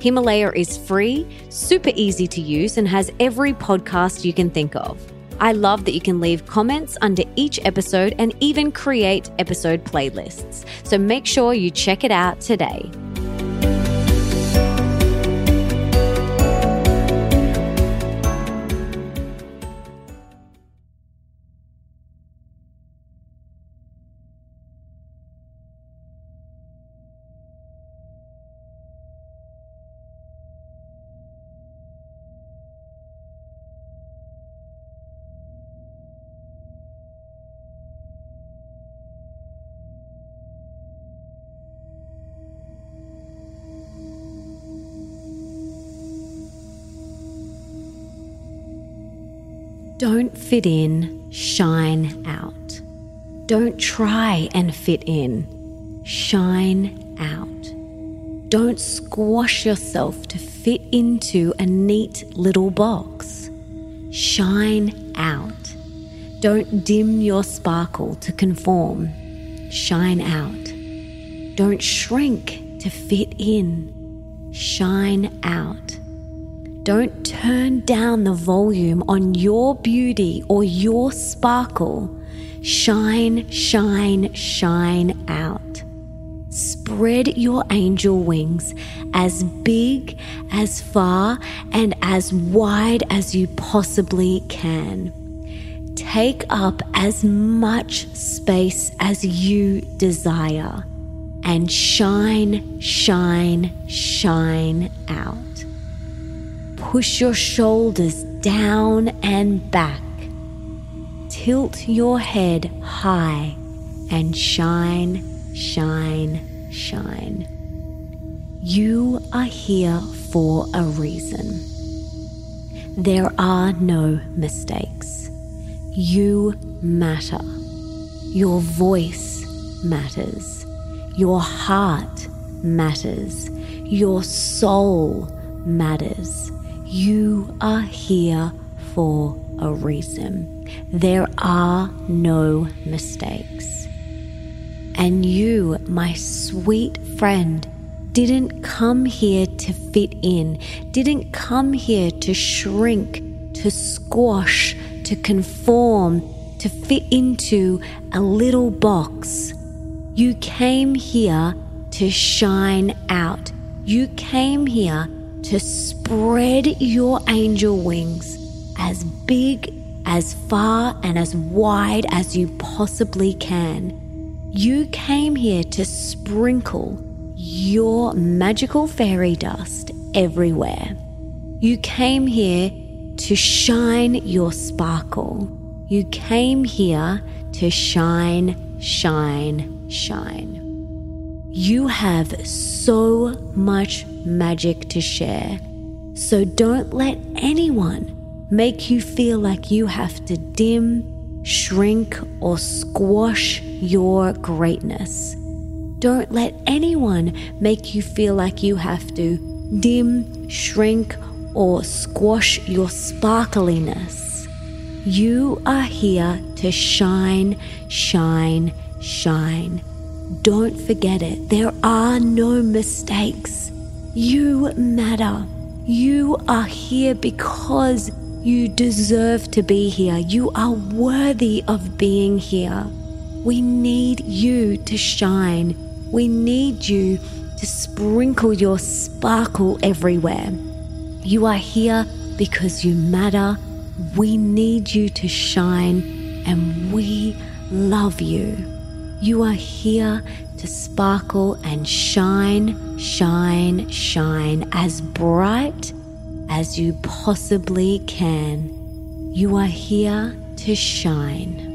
Himalaya is free, super easy to use, and has every podcast you can think of. I love that you can leave comments under each episode and even create episode playlists. So make sure you check it out today. Don't fit in, shine out. Don't try and fit in, shine out. Don't squash yourself to fit into a neat little box. Shine out. Don't dim your sparkle to conform. Shine out. Don't shrink to fit in. Shine out. Don't turn down the volume on your beauty or your sparkle. Shine, shine, shine out. Spread your angel wings as big, as far, and as wide as you possibly can. Take up as much space as you desire and shine, shine, shine out. Push your shoulders down and back. Tilt your head high and shine, shine, shine. You are here for a reason. There are no mistakes. You matter. Your voice matters. Your heart matters. Your soul matters. You are here for a reason. There are no mistakes. And you, my sweet friend, didn't come here to fit in, didn't come here to shrink, to squash, to conform, to fit into a little box. You came here to shine out. You came here to spread your angel wings as big, as far, and as wide as you possibly can. You came here to sprinkle your magical fairy dust everywhere. You came here to shine your sparkle. You came here to shine, shine, shine. You have so much magic to share. So don't let anyone make you feel like you have to dim, shrink, or squash your greatness. Don't let anyone make you feel like you have to dim, shrink, or squash your sparkliness. You are here to shine, shine, shine. Don't forget it. There are no mistakes. You matter. You are here because you deserve to be here. You are worthy of being here. We need you to shine. We need you to sprinkle your sparkle everywhere. You are here because you matter. We need you to shine and we love you. You are here to sparkle and shine, shine, shine as bright as you possibly can. You are here to shine.